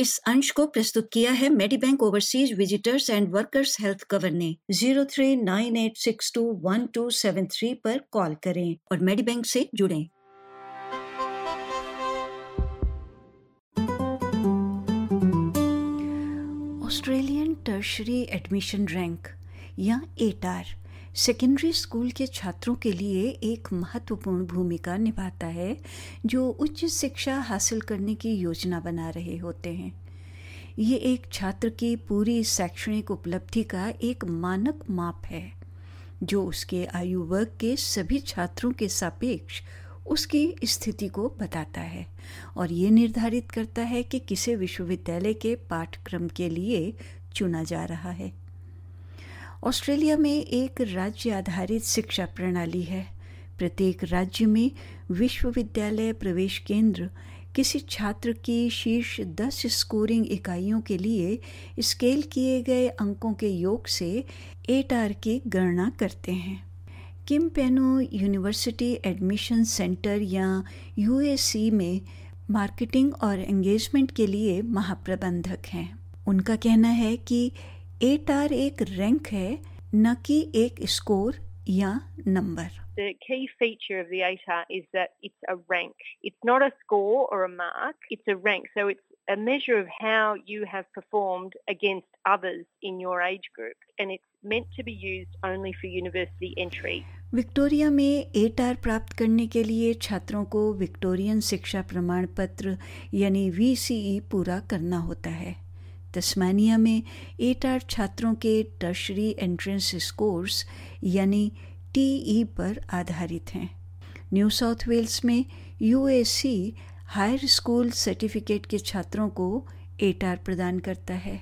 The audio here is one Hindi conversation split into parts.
इस अंश को प्रस्तुत किया है Medibank overseas visitors and workers health cover ने। Zero three nine eight six two one two seven three पर कॉल करें और मेडी बैंक से जुड़ें। ऑस्ट्रेलियन टर्शरी एडमिशन रैंक, या एटार सेकेंडरी स्कूल के छात्रों के लिए एक महत्वपूर्ण भूमिका निभाता है, जो उच्च शिक्षा हासिल करने की योजना बना रहे होते हैं। ये एक छात्र की पूरी शैक्षणिक उपलब्धि का एक मानक माप है, जो उसके आयु वर्ग के सभी छात्रों के सापेक्ष उसकी स्थिति को बताता है और ये निर्धारित करता है कि किसे विश्वविद्यालय के पाठ्यक्रम के लिए चुना जा रहा है। ऑस्ट्रेलिया में एक राज्य आधारित शिक्षा प्रणाली है। प्रत्येक राज्य में विश्वविद्यालय प्रवेश केंद्र, किसी छात्र की शीर्ष दस स्कोरिंग इकाइयों के लिए स्केल किए गए अंकों के योग से एट आर की गणना करते हैं। Kim Peno university admission centre या यूएसी में मार्केटिंग और एंगेजमेंट के लिए महाप्रबंधक हैं। उनका कहना है कि एट आर एक रैंक है न कि एक स्कोर या number The key feature of the ATAR is that it's a rank. It's not a score or a mark, it's a rank. So it's a measure of how you have performed against others in your age group. And it's meant to be used only for university entry. Victoria में एटार प्राप्त करने के लिए छात्रों को विक्टोरियन शिक्षा प्रमाण पत्र यानी वीसीई पूरा करना होता है तस्मानिया में एट आर छात्रों के टर्शरी एंट्रेंस स्कोर्स, यानी टीई पर आधारित हैं। न्यू साउथ वेल्स में यूएसी हायर स्कूल सर्टिफिकेट के छात्रों को एट आर प्रदान करता है।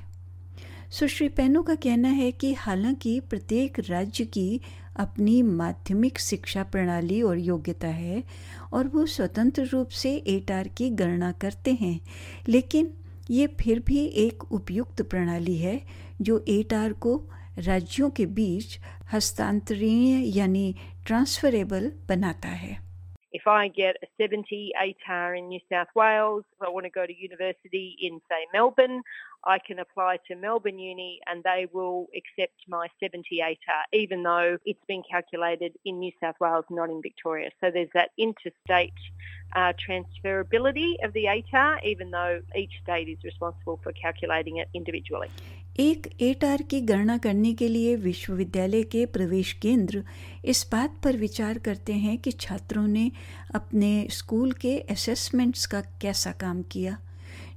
सुश्री पेनो का कहना है कि हालाँकि प्रत्येक राज्य की अपनी माध्यमिक शिक्षा प्रणाली और योग्यता है और वो स्वतंत्र रूप से एटार की गणना करते हैं, लेकिन ये फिर भी एक उपयुक्त प्रणाली है जो एटार को राज्यों के बीच हस्तांतरणीय यानी ट्रांसफरेबल बनाता है If I get a 70 ATAR in New South Wales, if I want to go to university in, say, Melbourne, I can apply to Melbourne Uni and they will accept my 70 ATAR, even though it's been calculated in New South Wales, not in Victoria. So there's that interstate uh, transferability of the ATAR, even though each state is responsible for calculating it individually. एक एटार की गणना करने के लिए विश्वविद्यालय के प्रवेश केंद्र इस बात पर विचार करते हैं कि छात्रों ने अपने स्कूल के असेसमेंट्स का कैसा काम किया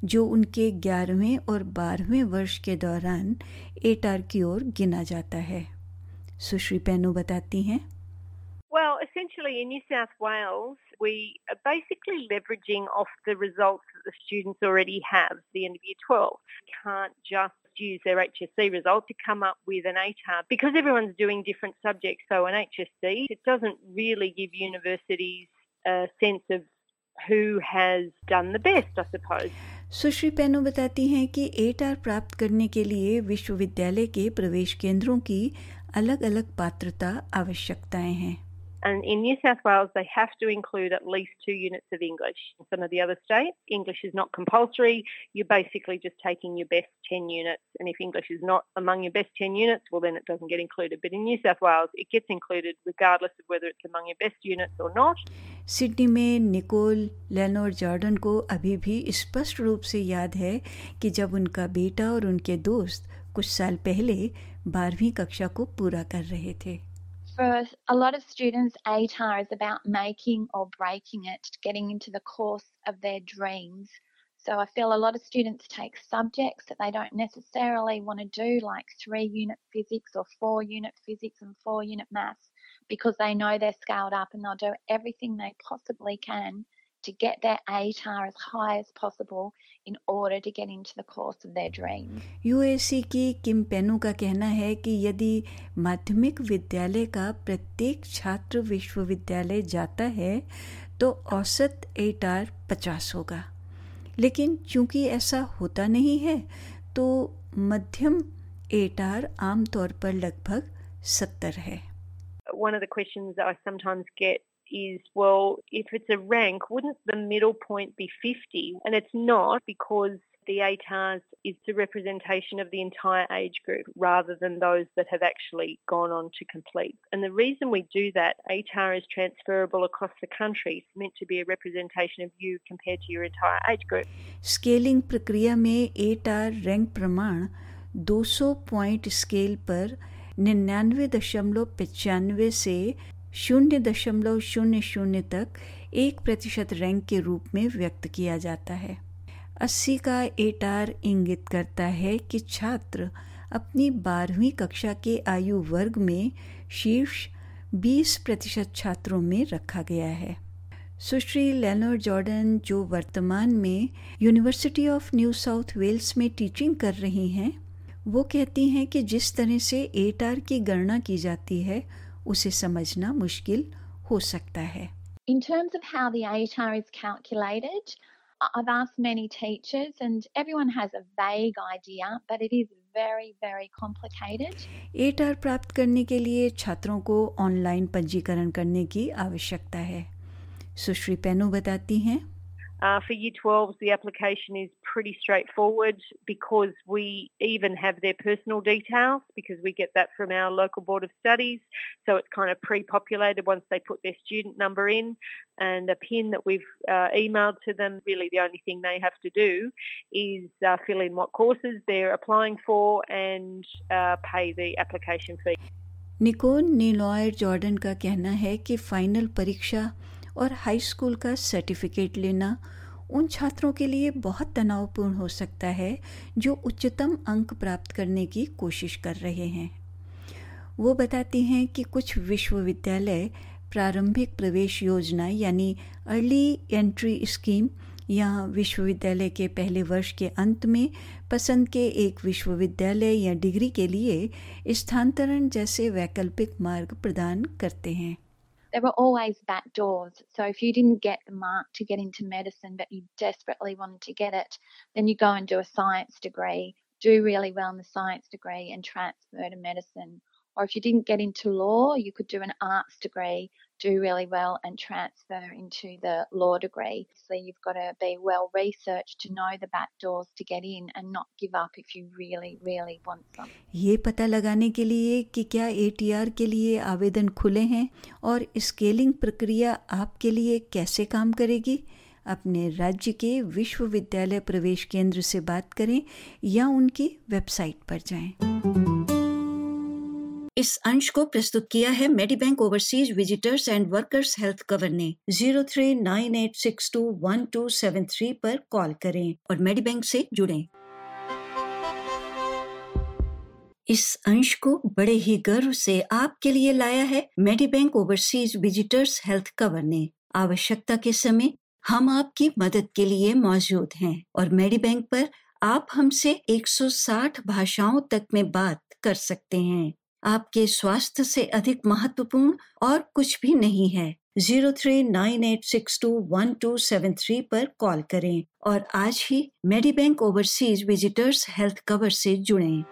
जो उनके ग्यारहवें और बारहवें वर्ष के दौरान एटार की ओर गिना जाता है सुश्री पैनो बताती हैं Well, essentially in New South Wales, we are basically leveraging off the results that the students already have, the end of year 12. Can't just use their HSC result to come up with an ATAR because everyone's doing different subjects. So an HSC, it doesn't really give universities a sense of who has done the best, I suppose. सुश्री पेनो बताती हैं कि आर प्राप्त करने के लिए विश्वविद्यालय के प्रवेश केंद्रों की अलग अलग पात्रता आवश्यकताएँ हैं And in New South Wales, they have to include at least two units of English. In some of the other states, English is not compulsory. You're basically just taking your best 10 units. And if English is not among your best 10 units, well, then it doesn't get included. But in New South Wales, it gets included regardless of whether it's among your best units or not. Sydney में निकोल लेनोर जॉर्डन को अभी भी स्पष्ट रूप से याद है कि जब उनका बेटा और उनके दोस्त कुछ साल पहले बारहवीं कक्षा को पूरा कर रहे थे for a lot of students, ATAR is about making or breaking it, getting into the course of their dreams. So I feel a lot of students take subjects that they don't necessarily want to do, like three unit physics or four unit physics and four unit maths, because they know they're scaled up and they'll do everything they possibly can to get their ATAR as high as possible in order to get into the course of their dreams. UAC की किम पेनू का कहना है कि यदि माध्यमिक विद्यालय का प्रत्येक छात्र विश्वविद्यालय जाता है तो औसत एटार 50 होगा लेकिन चूँकि ऐसा होता नहीं है तो मध्यम एटार आमतौर पर लगभग 70 है One of the questions I sometimes get is well, if it's a rank, wouldn't the middle point be 50? And it's not because the ATARS is the representation of the entire age group rather than those that have actually gone on to complete. And the reason we do that, ATAR is transferable across the country. It's meant to be a representation of you compared to your entire age group. Scaling प्रक्रिया में एटार रैंक प्रमाण 200 पॉइंट स्केल पर निन्यानवे दशमलव पचानवे से शून्य दशमलव शून्य शून्य तक एक प्रतिशत रैंक के रूप में व्यक्त किया जाता है। अस्सी का एटार इंगित करता है कि छात्र अपनी बारहवीं कक्षा के आयु वर्ग में शीर्ष 20 प्रतिशत छात्रों में रखा गया है। सुश्री लेनर जॉर्डन, जो वर्तमान में university of New South Wales में टीचिंग कर रही हैं, वो कहती हैं कि जिस तरह से एटार की गणना की जाती है उसे समझना मुश्किल हो सकता है In terms of how the ATAR is calculated, I've asked many teachers and everyone has a vague idea, but it is very, very complicated. एटार प्राप्त करने के लिए छात्रों को ऑनलाइन पंजीकरण करने की आवश्यकता है सुश्री पेनो बताती हैं Uh, for Year 12s, the application is pretty straightforward because we even have their personal details because we get that from our local board of studies. So it's kind of pre-populated once they put their student number in and a PIN that we've uh, emailed to them. Really, the only thing they have to do is uh, fill in what courses they're applying for and uh, pay the application fee. Nicole Lenore Jordan का कहना है कि फाइनल परीक्षा और हाई स्कूल का सर्टिफिकेट लेना, उन छात्रों के लिए बहुत तनावपूर्ण हो सकता है, जो उच्चतम अंक प्राप्त करने की कोशिश कर रहे हैं। वो बताती हैं कि कुछ विश्वविद्यालय प्रारंभिक प्रवेश योजना यानी अर्ली एंट्री स्कीम या विश्वविद्यालय के पहले वर्ष के अंत में पसंद के एक विश्वविद्यालय या डिग्री के लिए स्थानांतरण जैसे वैकल्पिक मार्ग प्रदान करते हैं। There were always back doors. So if you didn't get the mark to get into medicine, but you desperately wanted to get it, then you go and do a science degree, do really well in the science degree, and transfer to medicine. Or if you didn't get into law, you could do an arts degree, do really well, and transfer into the law degree. So you've got to be well researched to know the back doors to get in and not give up if you really, really want something. ये पता लगाने के लिए कि क्या एटीआर के लिए आवेदन खुले हैं और स्केलिंग प्रक्रिया आपके लिए कैसे काम करेगी अपने राज्य के विश्वविद्यालय प्रवेश केंद्र से बात करें या उनकी वेबसाइट पर जाएं। इस अंश को प्रस्तुत किया है Medibank overseas visitors and workers health cover ने zero three nine eight six two one two seven three पर कॉल करें और मेडिबैंक से जुड़ें। इस अंश को बड़े ही गर्व से आपके लिए लाया है Medibank overseas visitors health cover ने आवश्यकता के समय हम आपकी मदद के लिए मौजूद हैं और मेडिबैंक पर आप हमसे 160 भाषाओं तक में बात कर सकते हैं आपके स्वास्थ्य से अधिक महत्वपूर्ण और कुछ भी नहीं है। Zero three nine eight six two one two seven three पर कॉल करें और आज ही Medibank overseas visitors health cover से जुड़ें।